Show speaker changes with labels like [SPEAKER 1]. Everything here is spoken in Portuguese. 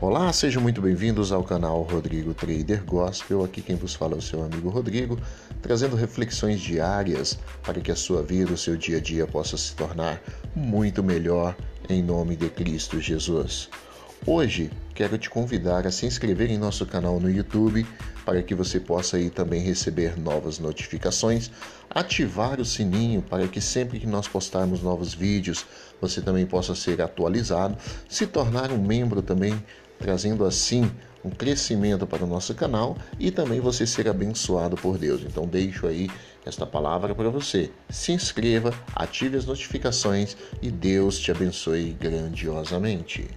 [SPEAKER 1] Olá, sejam muito bem-vindos ao canal Rodrigo Trader Gospel. Aqui quem vos fala é o seu amigo Rodrigo, trazendo reflexões diárias para que a sua vida, o seu dia a dia possa se tornar muito melhor em nome de Cristo Jesus. Hoje quero te convidar a se inscrever em nosso canal no YouTube para que você possa aí também receber novas notificações, ativar o sininho para que sempre que nós postarmos novos vídeos você também possa ser atualizado, se tornar um membro também trazendo assim um crescimento para o nosso canal e também você ser abençoado por Deus. Então deixo aí esta palavra para você. Se inscreva, ative as notificações e Deus te abençoe grandiosamente.